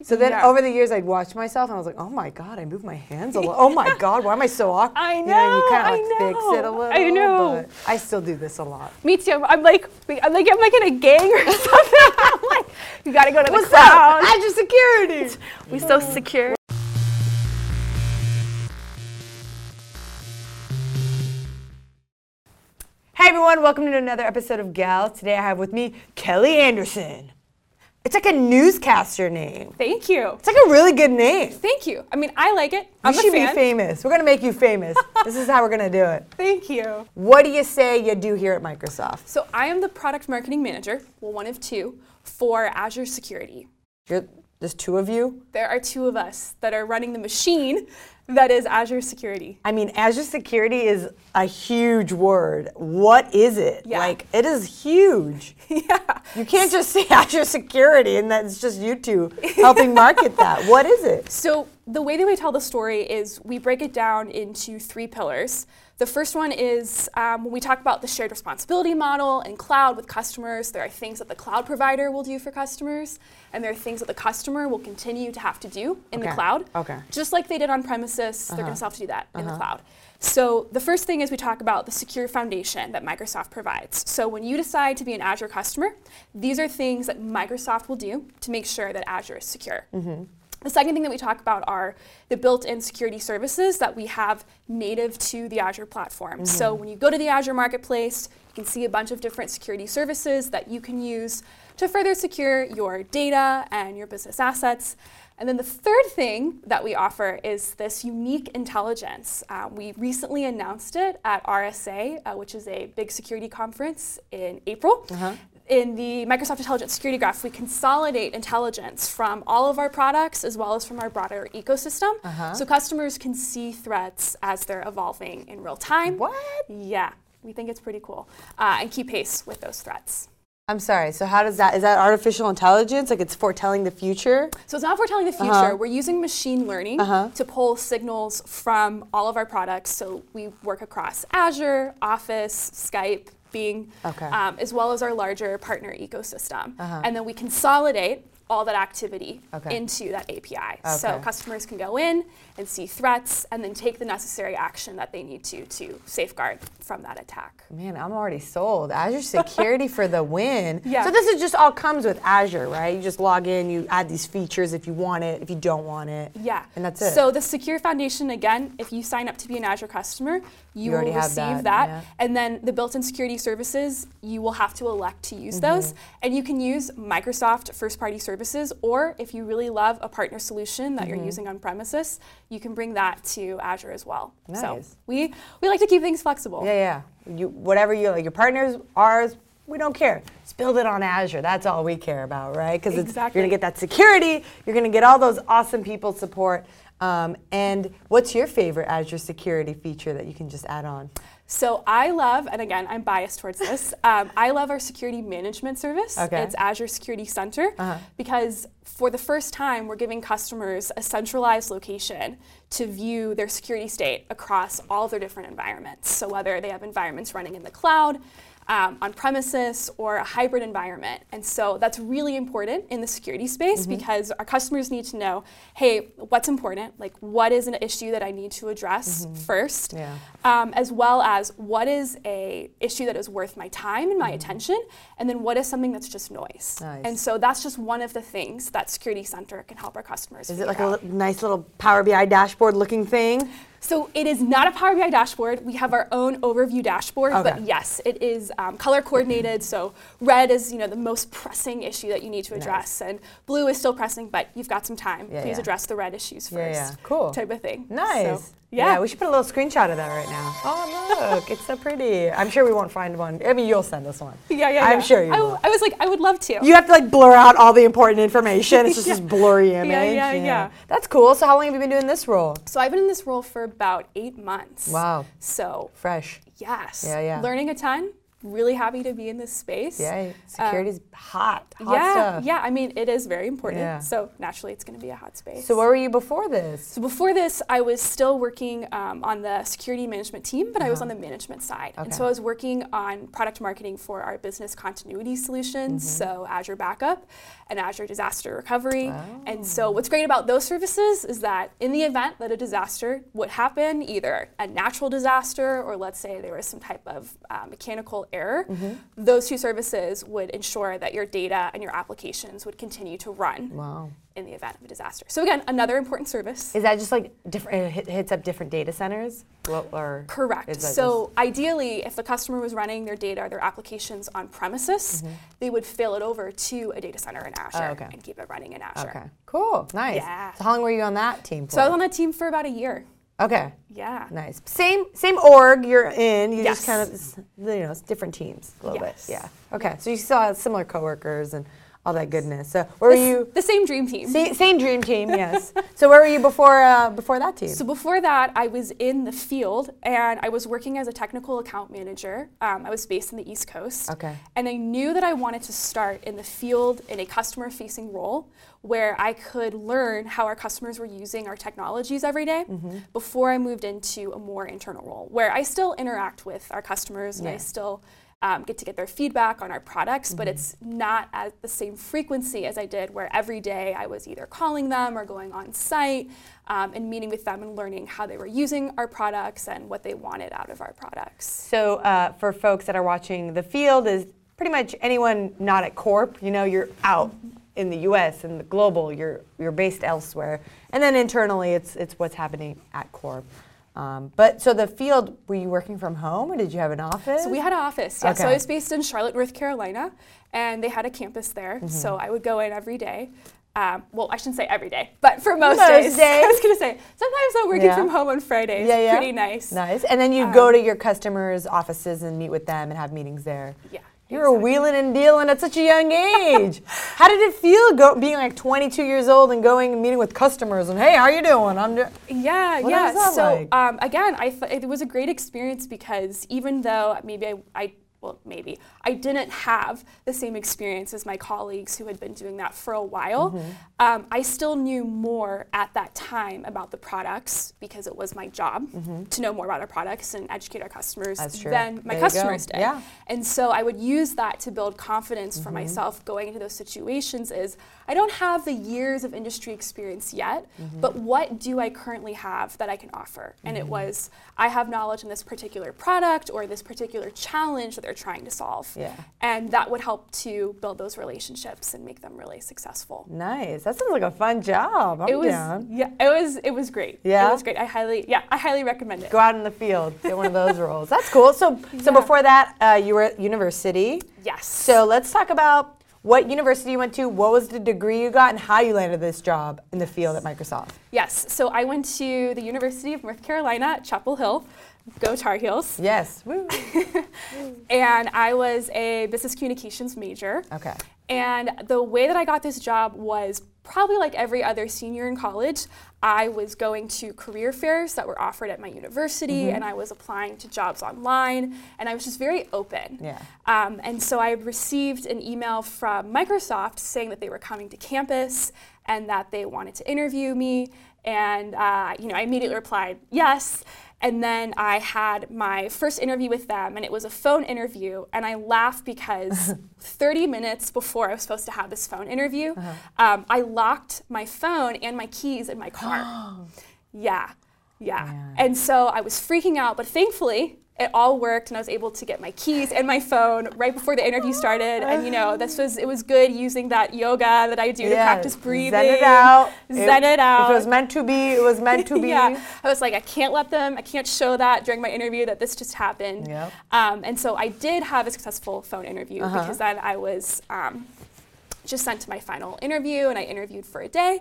So then Yeah. over the years, I'd watch myself and I was like, oh my God, I moved my hands a lot. Oh my God, why am I so awkward? I You know, you kind of I like fix it a know, little. I know. I still do this a lot. Me too. I'm, like, I'm like, I'm like in a gang or something. I'm like, you gotta go to the What's crowd. up? Azure Security. We so secure. Hey everyone, welcome to another episode of Gal. Today I have with me Kelly Anderson. It's like a newscaster name. Thank you. It's like a really good name. Thank you. I mean, I like it. I'm you a should fan. be famous. We're gonna make you famous. this is how we're gonna do it. Thank you. What do you say you do here at Microsoft? So I am the product marketing manager, well, one of two, for Azure Security. You're, there's two of you. There are two of us that are running the machine that is Azure Security. I mean, Azure Security is a huge word. What is it? Yeah. Like, it is huge. yeah. You can't just say Azure Security and that's just you two helping market that. What is it? So the way that we tell the story is we break it down into three pillars. The first one is um, when we talk about the shared responsibility model and cloud with customers, there are things that the cloud provider will do for customers, and there are things that the customer will continue to have to do in the cloud. Okay. Just like they did on premises, they're going uh-huh. to have to do that in the uh-huh. cloud. So the first thing is we talk about the secure foundation that Microsoft provides. So when you decide to be an Azure customer, these are things that Microsoft will do to make sure that Azure is secure. Mm-hmm. The second thing that we talk about are the built-in security services that we have native to the Azure platform. So when you go to the Azure Marketplace, you can see a bunch of different security services that you can use to further secure your data and your business assets. And then the third thing that we offer is this unique intelligence. Uh, we recently announced it at RSA, uh, which is a big security conference in April. In the Microsoft Intelligent Security Graph, we consolidate intelligence from all of our products as well as from our broader ecosystem. So customers can see threats as they're evolving in real time. What? Yeah, we think it's pretty cool. Uh, and keep pace with those threats. I'm sorry. So how does that? Is that artificial intelligence? Like it's foretelling the future? So it's not foretelling the future. Uh-huh. We're using machine learning Uh-huh. to pull signals from all of our products. So we work across Azure, Office, Skype, Bing, Okay. um, as well as our larger partner ecosystem. Uh-huh. And then we consolidate all that activity Okay. into that API. So customers can go in and see threats and then take the necessary action that they need to to safeguard from that attack. Man, I'm already sold. Azure Security for the win. Yeah. So this is just all comes with Azure, right? You just log in, you add these features if you want it, if you don't want it. Yeah. And that's it. So the secure foundation again, if you sign up to be an Azure customer, you, You will receive that, that. yeah. And then the built-in security services, you will have to elect to use Mm-hmm. those. And you can use Microsoft first-party services, or if you really love a partner solution that Mm-hmm. you're using on premises, you can bring that to Azure as well. So Nice. we we like to keep things flexible. Yeah, yeah. You whatever you like, your partners, ours, we don't care. Just build it on Azure. That's all we care about, right? Because you're gonna get that security. You're gonna get all those awesome people support. Um, and what's your favorite Azure security feature that you can just add on? So I love, and again, I'm biased towards this. Um, I love our security management service. Okay. It's Azure Security Center Uh-huh. because for the first time, we're giving customers a centralized location to view their security state across all of their different environments. So whether they have environments running in the cloud, um, on premises, or a hybrid environment. And so that's really important in the security space Mm-hmm. because our customers need to know, hey, what's important? Like, what is an issue that I need to address first? Mm-hmm. Yeah. um, as well as what is a issue that is worth my time and my attention, and then what is something that's just noise. Mm-hmm. Nice. And so that's just one of the things that Security Center can help our customers. Is it like a out. li- nice little Power BI dashboard looking thing? So it is not a Power BI dashboard. We have our own overview dashboard, Okay. but yes, it is um, color coordinated. So red is you know the most pressing issue that you need to address, and blue is still pressing, but you've got some time. Yeah, Please yeah. address the red issues first. Yeah, yeah. Cool. Type of thing. Nice. So, yeah. we should put a little screenshot of that right now. Oh, look, it's so pretty. I'm sure we won't find one. I mean, you'll send us one. yeah, yeah, I'm yeah. sure you I, will. I was like, I would love to. You have to like blur out all the important information. It's just this blurry image. Yeah, yeah, yeah. That's cool. So how long have you been doing this role? So I've been in this role for about eight months. Wow. So Fresh. yes. Yeah, yeah. Learning a ton, really happy to be in this space. Yeah, security's hot. Hot yeah, stuff. yeah. I mean, it is very important. Yeah. So naturally, it's going to be a hot space. So where were you before this? So before this, I was still working um, on the security management team, but I was on the management side. okay. And so Uh-huh. I was working on product marketing for our business continuity solutions, Mm-hmm. so Azure Backup and Azure Disaster Recovery. And Oh. so what's great about those services is that in the event that a disaster would happen, either a natural disaster or let's say there was some type of uh, mechanical error, Mm-hmm. those two services would ensure that your data and your applications would continue to run Wow. in the event of a disaster. So again, another important service. Is that just like different? It hits up different data centers, or Correct. So ideally, if the customer was running their data or their applications on premises, they would fail it over to a data center in Azure Mm-hmm. Oh, okay. and keep it running in Azure. okay, cool, nice. Yeah. So how long were you on that team for? So I was on that team for about a year. Okay, Yeah. nice. Same same org you're in. You just kind of you know it's different teams a little Yes. bit. Yeah. Okay. So you still had similar coworkers and all that goodness. So where were The you? The same dream team. Same, same dream team. Yes. so where were you before uh, before that team? So before that, I was in the field and I was working as a technical account manager. Um, I was based in the East Coast. Okay. And I knew that I wanted to start in the field in a customer facing role where I could learn how our customers were using our technologies every day Mm-hmm. before I moved into a more internal role where I still interact with our customers and I still um, get to get their feedback on our products, Mm-hmm. but it's not at the same frequency as I did where every day I was either calling them or going on site um, and meeting with them and learning how they were using our products and what they wanted out of our products. So uh, for folks that are watching, the field is pretty much anyone not at Corp. You know, you're out in the U.S. and the global. You're you're based elsewhere, and then internally, it's it's what's happening at Corp. Um, but so the field, were you working from home or did you have an office? So we had an office. Yeah. So Okay. I was based in Charlotte, North Carolina, and they had a campus there. Mm-hmm. So I would go in every day. Um, well, I shouldn't say every day, but for most, Most days. days. I was going to say sometimes I'm working Yeah. from home on Fridays. Yeah, yeah. Pretty nice. Nice. And then you Um, go to your customers' offices and meet with them and have meetings there. Yeah. You were wheeling and dealing at such a young age. how did it feel go, being like 22 years old and going and meeting with customers and hey, how you doing? I'm doing. Yeah, What yeah. so like? um, again, I th- it was a great experience because even though maybe I, I well maybe I didn't have the same experience as my colleagues who had been doing that for a while, Mm-hmm. um, I still knew more at that time about the products because it was my job to know more about our products and educate our customers Mm-hmm. Than my There customers did. Yeah. And so I would use that to build confidence Mm-hmm. for myself going into those situations is I don't have the years of industry experience yet, Mm-hmm. but what do I currently have that I can offer? And it was I have knowledge in this particular product or this particular challenge that they're trying to solve. Yeah. And that would help to build those relationships and make them really successful. Nice. That sounds like a fun job. I'm it was down. yeah, it was it was great. Yeah? It was great. I highly yeah, I highly recommend it. Go out in the field, get one of those roles. That's cool. So, so Yeah. before that, uh, you were at university. Yes. So let's talk about what university you went to, what was the degree you got, and how you landed this job in the field at Microsoft. Yes. So I went to the University of North Carolina at Chapel Hill. Go Tar Heels. Yes. Woo. And I was a business communications major. Okay. And the way that I got this job was probably like every other senior in college. I was going to career fairs that were offered at my university, Mm-hmm. and I was applying to jobs online, and I was just very open. Yeah. Um, and so I received an email from Microsoft saying that they were coming to campus and that they wanted to interview me. And uh, you know, I immediately replied yes. And then I had my first interview with them, and it was a phone interview. And I laughed because 30 minutes before I was supposed to have this phone interview, um, I locked my phone and my keys in my car. yeah, yeah. Man. And so I was freaking out, but thankfully, it all worked and I was able to get my keys and my phone right before the interview started. And you know, this was it was good using that yoga that I do to practice breathing. Zen it out. Zen it out. If it was meant to be, it was meant to be. yeah, I was like, I can't let them, I can't show that during my interview that this just happened. Yep. Um, and so I did have a successful phone interview Uh-huh. because then I was um, just sent to my final interview and I interviewed for a day.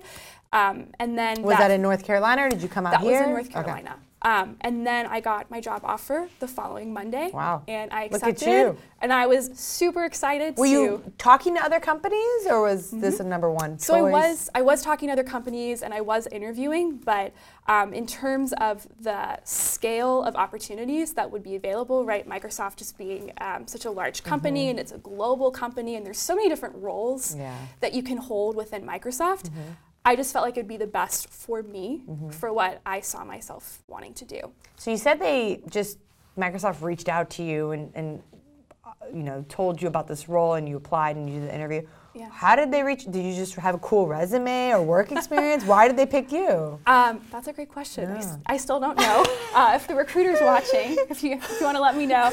Um, and then Was that, in North Carolina or did you come out that here? was in North Okay. Um, and then I got my job offer the following Monday. Wow. And I accepted. And I was super excited Were to. you talking to other companies, or was this a number one Mm-hmm. So I was I was talking to other companies and I was interviewing, but um, in terms of the scale of opportunities that would be available, right? Microsoft just being um, such a large company and it's a global company and there's so many different roles Yeah. that you can hold within Microsoft. I just felt like it'd be the best for me for what I saw myself wanting to do. So you said they just Microsoft reached out to you and, and uh, you know told you about this role and you applied and you did the interview. Yeah. How did they reach? Did you just have a cool resume or work experience? Why did they pick you? Um, that's a great question. I, s- Yeah. I still don't know. uh, if the recruiter's watching, if you, if you want to let me know.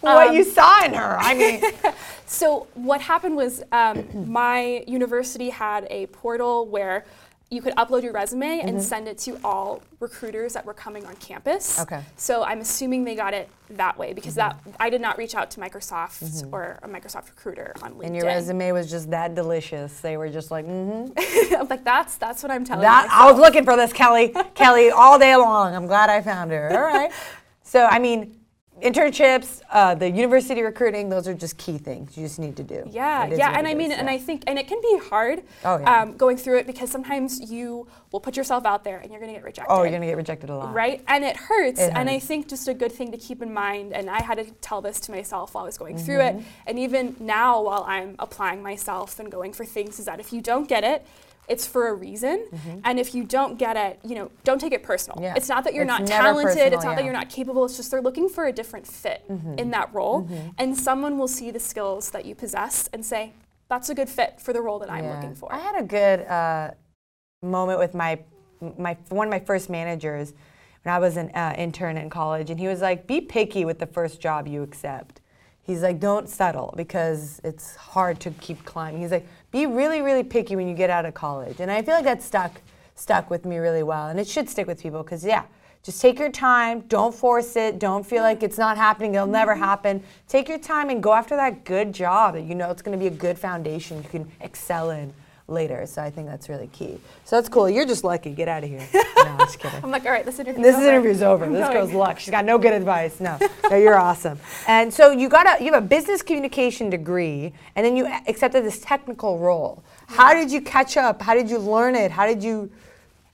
what Um, you saw in her? I mean, So what happened was um, my university had a portal where you could upload your resume and mm-hmm. send it to all recruiters that were coming on campus. Okay. So I'm assuming they got it that way because mm-hmm. that I did not reach out to Microsoft mm-hmm. or a Microsoft recruiter on LinkedIn. and your resume was just that delicious. They were just like, mm-hmm. I'm like that's that's what I'm telling That myself. I was looking for this, Kelly. Kelly, all day long. I'm glad I found her. All right. So I mean, internships, uh, the university recruiting, those are just key things you just need to do. Yeah, yeah, and I mean, is, and yeah. I think, and it can be hard Oh, yeah. um, going through it because sometimes you will put yourself out there and you're going to get rejected. Oh, you're gonna get rejected a lot. right? And it hurts. It And I think just a good thing to keep in mind, and I had to tell this to myself while I was going through Mm-hmm. it, and even now while I'm applying myself and going for things, is that if you don't get it, it's for a reason. And if you don't get it, you know, don't take it personal. Mm-hmm. Yeah. It's not that you're It's not talented, personal, it's not that you're not capable, it's just they're looking for a different fit in that role. And someone will see the skills that you possess and say, that's a good fit for the role that I'm looking for. I had a good uh, moment with my my one of my first managers when I was an uh, intern in college, and he was like, "Be picky with the first job you accept." He's like, "Don't settle because it's hard to keep climbing." He's like, "Be really, really picky when you get out of college," and I feel like that stuck stuck with me really well, and it should stick with people because yeah. Just take your time. Don't force it. Don't feel like it's not happening. It'll never mm-hmm. happen. Take your time and go after that good job that you know it's going to be a good foundation you can excel in later. So I think that's really key. So that's cool. You're just lucky. Get out of here. No, I'm just kidding. I'm like, all right, this interview. This interview's over. I'm This going." girl's luck. She's got no good advice. No, no, you're awesome. And so you got a you have a business communication degree, and then you accepted this technical role. How did you catch up? How did you learn it? How did you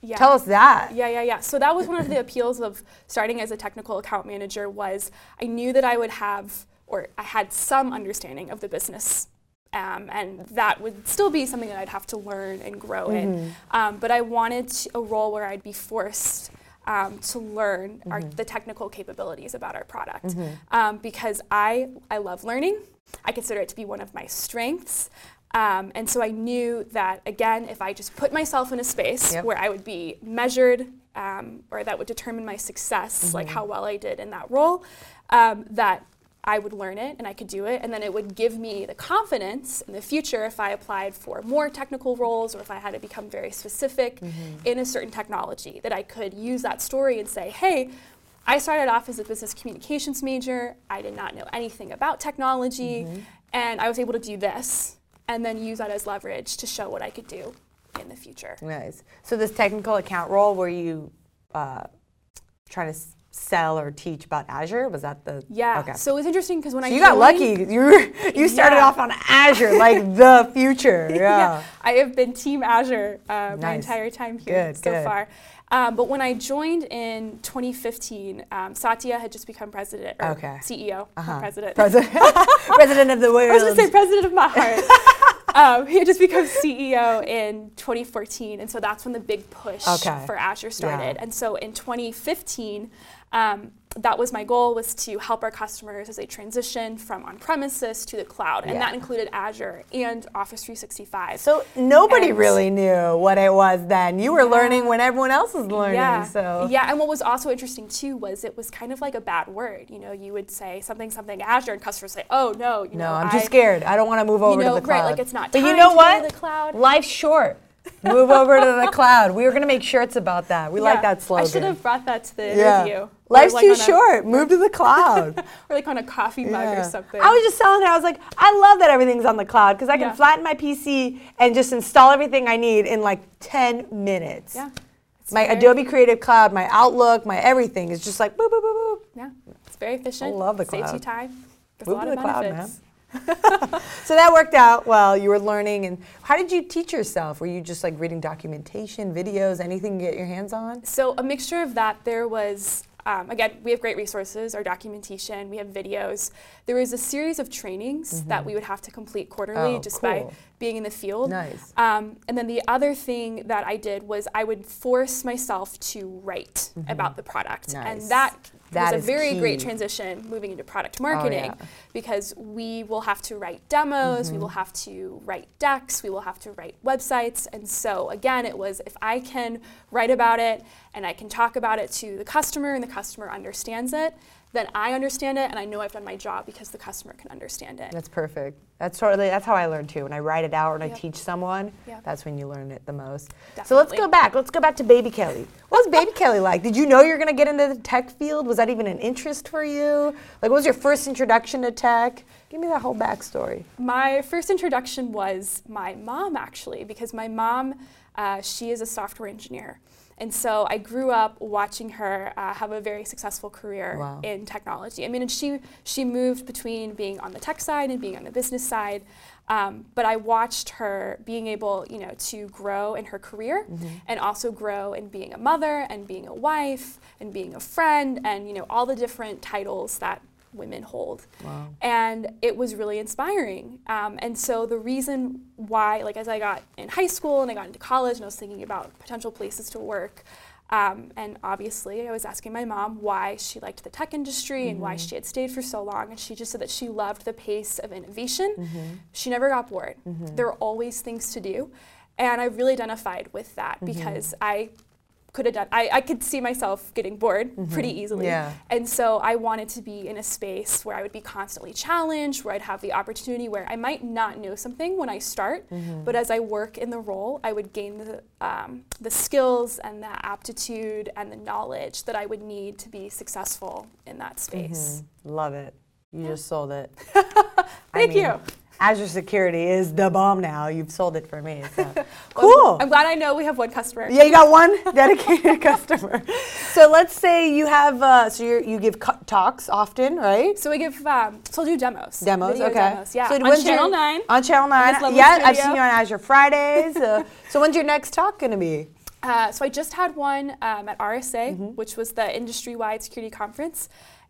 Yeah. tell us that? Yeah, yeah, yeah. So that was one of the appeals of starting as a technical account manager was I knew that I would have or I had some understanding of the business. Um, and that would still be something that I'd have to learn and grow in. Um, but I wanted to- a role where I'd be forced um, to learn our, the technical capabilities about our product um, because I, I love learning. I consider it to be one of my strengths. Um, and so I knew that, again, if I just put myself in a space Yep. where I would be measured um, or that would determine my success, like how well I did in that role, um, that I would learn it and I could do it. And then it would give me the confidence in the future if I applied for more technical roles or if I had to become very specific in a certain technology, that I could use that story and say, hey, I started off as a business communications major. I did not know anything about technology, and I was able to do this and then use that as leverage to show what I could do in the future. Nice. So this technical account role, were you uh, trying to s- sell or teach about Azure? Was that the Yeah. Okay. So it was interesting because when I So you got lucky. You you started Yeah. off on Azure, like the future. Yeah. I have been Team Azure uh, my entire time here Good, so good. far. Um, but when I joined in 2015, um, Satya had just become president, or Okay. CEO, Uh-huh. president. President, president of the world. I was going to say president of my heart. Um, he had just become CEO in 2014, and so that's when the big push Okay. for Azure started. Yeah. And so in 2015, um, that was my goal was to help our customers as they transition from on-premises to the cloud, and Yeah. that included Azure and Office 365. So nobody And- really knew what it was then. You were Yeah. learning when everyone else was learning. Yeah. So Yeah, and what was also interesting too was it was kind of like a bad word. You know, you would say something something Azure, and customers say, "Oh no, you no, know, I'm too scared. I don't want to move over you know, to the right, cloud. like it's not But you know what? the cloud. Life's short. Move over to the cloud. We were gonna make shirts about that. We like that slogan. I should have brought that to the Yeah. interview. Life's like too on a- short. Move to the cloud. or like on a coffee mug Yeah. or something. I was just telling her, I was like, I love that everything's on the cloud because I can Yeah. flatten my PC and just install everything I need in like 10 minutes. yeah. my very- Adobe Creative Cloud, my Outlook, my everything is just like boop boop boop boop. Yeah, it's very efficient. I love the cloud. Saves you time. There's Move a lot to of the cloud, benefits. So that worked out well. You were learning, and how did you teach yourself? Were you just like reading documentation, videos, anything you get your hands on? So a mixture of that. There was um, again, we have great resources, our documentation, we have videos. There was a series of trainings that we would have to complete quarterly Mm-hmm. Oh, just by being in the field. Nice. Um, and then the other thing that I did was I would force myself to write about the product, Mm-hmm. Nice. and that. That was is a very great key. Oh, transition moving into product marketing yeah. because we will have to write demos, Mm-hmm. we will have to write decks, we will have to write websites. And so, again, it was if I can write about it and I can talk about it to the customer and the customer understands it, then I understand it and I know I've done my job because the customer can understand it. That's perfect. That's totally that's how I learn too. When I write it out and I teach someone, Yep. that's when you learn it the most. So let's go back. Let's go back to Baby Kelly. What was Baby Kelly like? Did you know you were gonna get into the tech field? Was that even an interest for you? Like, what was your first introduction to tech? Give me that whole backstory. My first introduction was my mom, actually, because my mom, uh, she is a software engineer. And so I grew up watching her uh, have a very successful career Wow. in technology. I mean, and she, she moved between being on the tech side and being on the business side. Um, but I watched her being able, you know, to grow in her career and also grow in being a mother and being a wife and being a friend and, you know, all the different titles that women hold Wow. and it was really inspiring. Um, and so the reason why, like as I got in high school and I got into college and I was thinking about potential places to work, um, and obviously I was asking my mom why she liked the tech industry and why she had stayed for so long, and she just said that she loved the pace of innovation. She never got bored. There were always things to do, and I really identified with that because I could have done I, I could see myself getting bored mm-hmm. pretty easily Yeah. and so I wanted to be in a space where I would be constantly challenged, where I'd have the opportunity where I might not know something when I start, mm-hmm. but as I work in the role, I would gain the, um, the skills and the aptitude and the knowledge that I would need to be successful in that space. Mm-hmm. Love it. You just sold it. Thank you. Azure Security is the bomb now. You've sold it for me. So. Cool. I'm glad I know we have one customer. Yeah, you got one dedicated customer. So let's say you have, uh, so you you give co- talks often, right? So we give, um, so I'll do demos. Demos, okay. Demos, yeah. So on when's your- Channel 9. On Channel 9. this lovely Yeah, I've seen you on Azure Fridays. Uh, so when's your next talk going to be? Uh, so I just had one um, at RSA, Mm-hmm. which was the industry-wide security conference,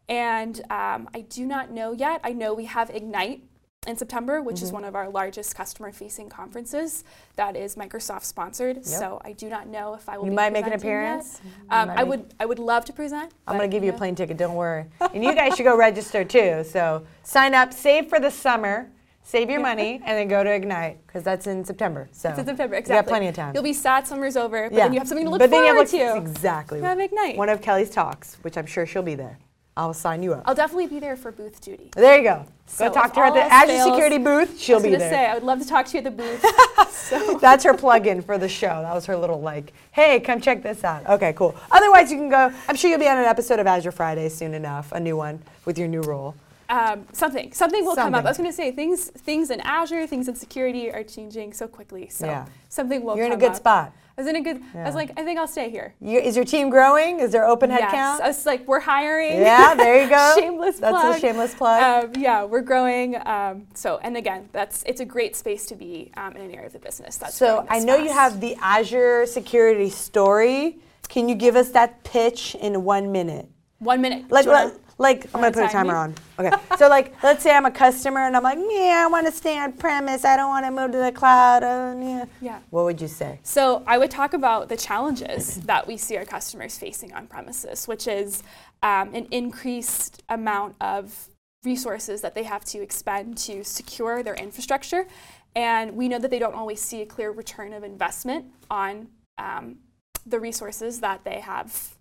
and um, I do not know yet. I know we have Ignite in September, which Mm-hmm. is one of our largest customer-facing conferences that is Microsoft sponsored. So I do not know if I will. You might make an appearance. Um, I would. I would love to present. I'm going to give you a plane ticket, don't worry. And you guys should go register too. So sign up, save for the summer, save your money, and then go to Ignite because that's in September. So It's in September. You Exactly. got plenty of time. You'll be sad summer's over, but yeah. then you have something to look but then forward you have to. Exactly. You have Ignite. One of Kelly's talks, which I'm sure she'll be there. I'll sign you up. I'll definitely be there for booth duty. There you go. So go talk to her at the Azure fails- Security booth. She'll was be there. say I would love to talk to you at the booth. so. That's her plug-in for the show. That was her little like, hey, come check this out. Okay, cool. Otherwise, you can go. I'm sure you'll be on an episode of Azure Friday soon enough, a new one with your new role. Um, something something will come up. I was going to say things things in Azure, things in security are changing so quickly. So Yeah. something will. Come up. You're in a good up. spot. I was in a good. I was like, I think I'll stay here. You, is your team growing? Is there open yes, count? I was like, we're hiring. Yeah, there you go. shameless That's plug. a shameless plug. Um, yeah, we're growing. Um, so, and again, that's it's a great space to be um, in an area of the business. That's so I know you have the Azure Security story. Can you give us that pitch in one minute? one minute. Like, like, like I'm gonna put a timer on. Okay. so like, let's say I'm a customer and I'm like, yeah, I want to stay on premise. I don't want to move to the cloud. Uh, yeah. Yeah. What would you say? So I would talk about the challenges that we see our customers facing on premises, which is um, an increased amount of resources that they have to expend to secure their infrastructure. And we know that they don't always see a clear return of investment on um, the resources that they have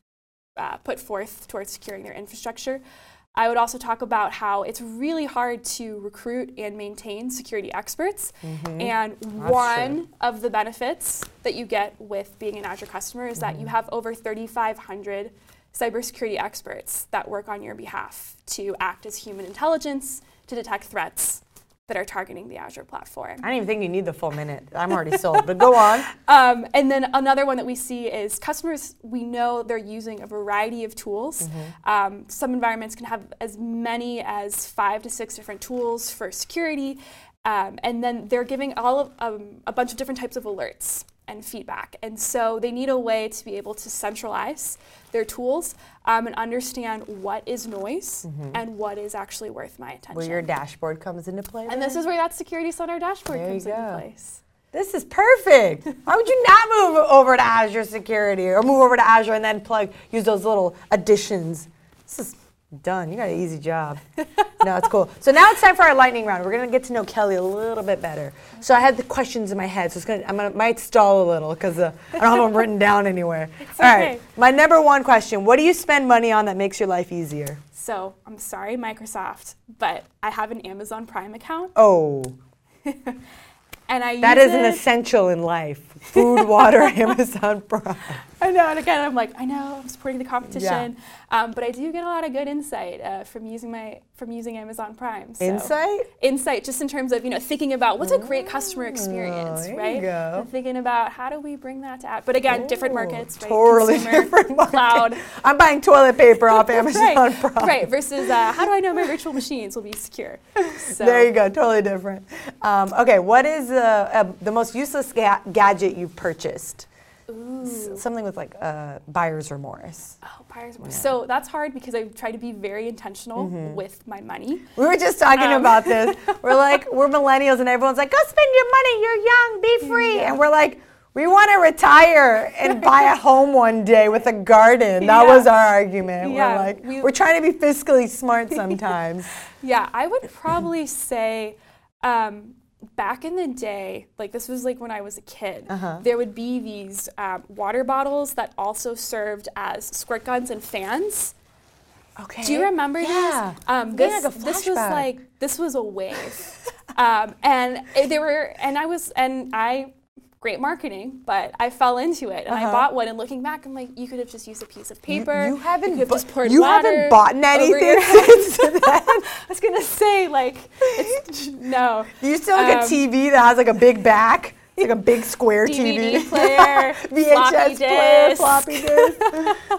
uh, put forth towards securing their infrastructure. I would also talk about how it's really hard to recruit and maintain security experts. And one of the benefits that you get with being an Azure customer is that you have over 3,500 cybersecurity experts that work on your behalf to act as human intelligence to detect threats that are targeting the Azure platform. I don't even think you need the full minute. I'm already sold, but go on. Um, and then another one that we see is customers, we know they're using a variety of tools. Mm-hmm. Um, some environments can have as many as five to six different tools for security. Um, and then they're giving all of um, a bunch of different types of alerts and feedback. And so they need a way to be able to centralize their tools um, and understand what is noise and what is actually worth my attention. Mm-hmm. Where your dashboard comes into play. and this is where that security center dashboard There comes into place. This is perfect. Why would you not move over to Azure Security or move over to Azure and then plug, use those little additions? This is done. You got an easy job. no, it's cool. So now it's time for our lightning round. We're gonna get to know Kelly a little bit better. So I had the questions in my head, so it's gonna, I'm gonna might stall a little because uh, I don't have them written down anywhere. All right. okay. My number one question: What do you spend money on that makes your life easier? So I'm sorry, Microsoft, but I have an Amazon Prime account, Oh, and I that is an essential in life: food, water, Amazon Prime. I know, and again, I'm like, I know, I'm supporting the competition, um, but I do get a lot of good insight uh, from using my from using Amazon Prime. So. Insight. Insight, just in terms of you know thinking about what's a great customer experience, Oh, there you right? thinking about how do we bring that to app. But again, different markets, right? Totally Consumer, different market. cloud, I'm buying toilet paper off Amazon right? Prime. Right. Versus uh, how do I know my virtual machines will be secure? So There you go, totally different. Um, okay, what is uh, uh, the most useless ga- gadget you've purchased? S- something with like uh, buyer's remorse. Oh, buyer's remorse. So that's hard because I try to be very intentional Mm-hmm. with my money. We were just talking Um. about this. We're like, we're millennials, and everyone's like, go spend your money. You're young, be free. And we're like, we want to retire and buy a home one day with a garden. That Yeah. was our argument. Yeah, we're like, we- we're trying to be fiscally smart sometimes. Yeah, I would probably say um, back in the day, like this was like when I was a kid, Uh-huh. there would be these um, water bottles that also served as squirt guns and fans. Okay. Do you remember Yeah. these? Um, this, like this was like this was a wave, um, and they were, and I was, and I, great marketing, but I fell into it and I Uh-huh. bought one. And looking back, I'm like, you could have just used a piece of paper. You haven't, could have bu- just poured you haven't bought anything since then. I was gonna say like, it's, no. You still like a Um, TV that has like a big back? It's like a big square DVD TV. player, floppy VHS player, disk. floppy disk.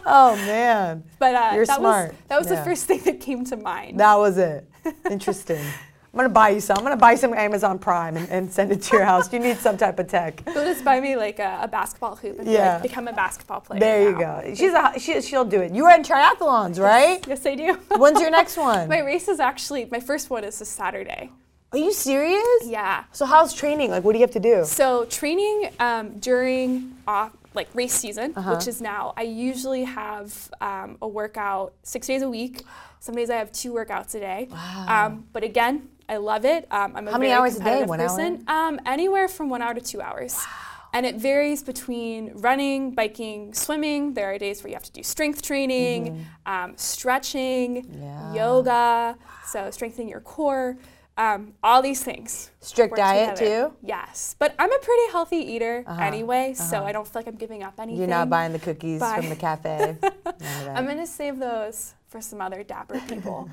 oh man, But uh, You're that smart. was that was Yeah. the first thing that came to mind. that was it. Interesting. I'm gonna buy you some. I'm gonna buy some Amazon Prime and, and send it to your house. You need some type of tech. So just buy me like a, a basketball hoop and Yeah. like, become a basketball player. There you now. go. She's a she, she'll do it. You are in triathlons, right? Yes, I do. When's your next one? my race is actually my first one is this Saturday. Are you serious? Yeah. So how's training? Like, what do you have to do? So training um, during off like race season, Uh-huh. which is now, I usually have um, a workout six days a week. Some days I have two workouts a day. Um, but again, I love it. Um, I'm a How many hours a day? One hour? Um, anywhere from one hour to two hours. And it varies between running, biking, swimming. There are days where you have to do strength training, um, stretching, Mm-hmm. Yeah. yoga, so strengthening your core, um, all these things. Strict diet together. too. Yes, but I'm a pretty healthy eater Uh-huh, anyway, so I don't feel like I'm giving up anything. You're not buying the cookies from the cafe. None of that. I'm gonna save those for some other dapper people,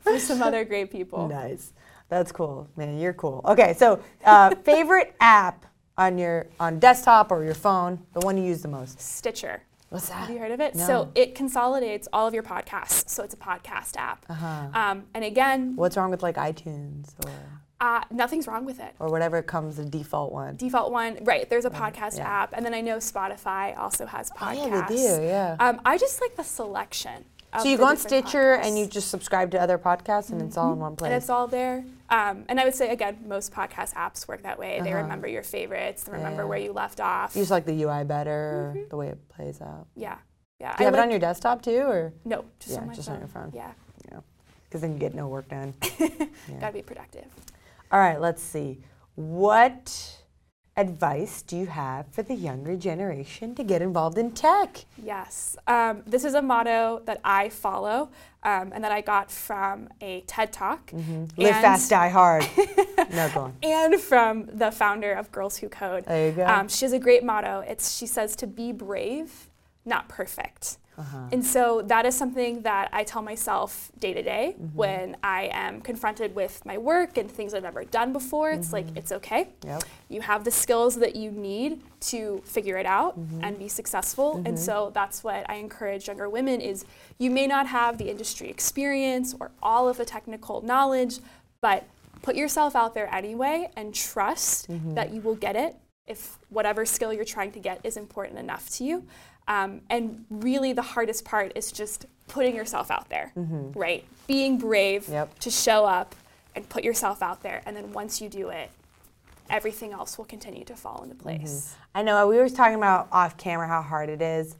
for some other great people. Nice. That's cool, man. You're cool. Okay, so uh, favorite app on your on desktop or your phone, the one you use the most. Stitcher. What's that? Have you heard of it? No. So it consolidates all of your podcasts. So it's a podcast app. Uh-huh. Um, and again, What's wrong with like iTunes or uh, nothing's wrong with it. or whatever comes the default one? Default one, right? There's a podcast yeah. app, and then I know Spotify also has Oh, podcasts. yeah, they do. Yeah. Um, I just like the selection. So you go on Stitcher podcasts. and you just subscribe to other podcasts, and it's all in one place. and it's all there. Um, and I would say again, most podcast apps work that way. They Uh-huh. remember your favorites, they remember Yeah. where you left off. you just like the UI better, or the way it plays out. yeah, yeah. Do you I have it on your desktop too, or No, just Yeah, on my just phone. on your phone. Yeah, because then you get no work done? gotta be productive. All right, let's see. What advice do you have for the younger generation to get involved in tech? Yes, um, this is a motto that I follow, um, and that I got from a TED Talk. Mm-hmm. Live fast, die hard. no, go on. and from the founder of Girls Who Code. There you go. Um, she has a great motto. It's she says to be brave, not perfect. Uh-huh. And so that is something that I tell myself day to day Mm-hmm. when I am confronted with my work and things I've never done before. It's like, Mm-hmm. it's okay. Yep. You have the skills that you need to figure it out Mm-hmm. and be successful. And so that's what I encourage younger women is you may not have the industry experience or all of the technical knowledge, but put yourself out there anyway and trust Mm-hmm. that you will get it if whatever skill you're trying to get is important enough to you. Um, and really, the hardest part is just putting yourself out there, right? Being brave Mm-hmm. Yep. to show up and put yourself out there. And then once you do it, everything else will continue to fall into place. I know we were talking about off camera how hard it is.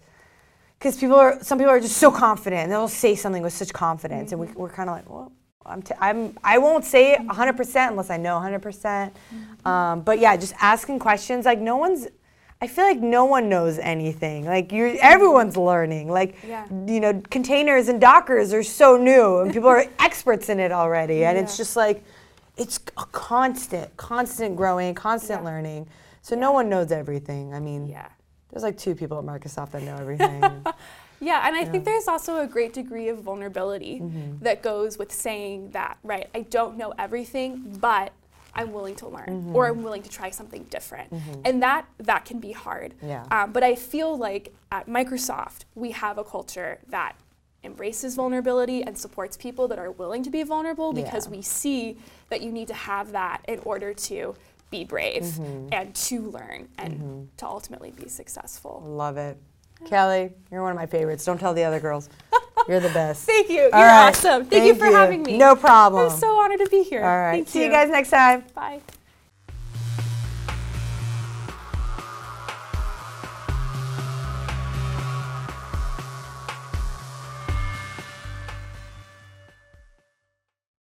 Because people are, some people are just so confident, and they'll say something with such confidence, and we, we're kind of like, well, I'm, t- I'm, I won't say it 100% unless I know 100%. percent Um, but yeah, just asking questions. Like no one's, I feel like no one knows anything. Like you're, everyone's learning. Like Yeah. you know, containers and Dockers are so new, and people are experts in it already, and it's just like, it's a constant, constant growing, constant Yeah. learning. So no one knows everything. I mean, Yeah. there's like two people at Microsoft that know everything. Yeah, and I think there's also a great degree of vulnerability Mm-hmm. that goes with saying that, right? I don't know everything, but I'm willing to learn Mm-hmm. or I'm willing to try something different. And that that can be hard. Yeah. Um, but I feel like at Microsoft, we have a culture that embraces vulnerability and supports people that are willing to be vulnerable because Yeah. we see that you need to have that in order to be brave Mm-hmm. and to learn and to ultimately be successful. Love it. Kelly, you're one of my favorites. Don't tell the other girls. You're the best. Thank you. You're All right. awesome. Thank, you for you. having me. No problem. I'm so honored to be here. All right. Thank See you guys next time. Bye.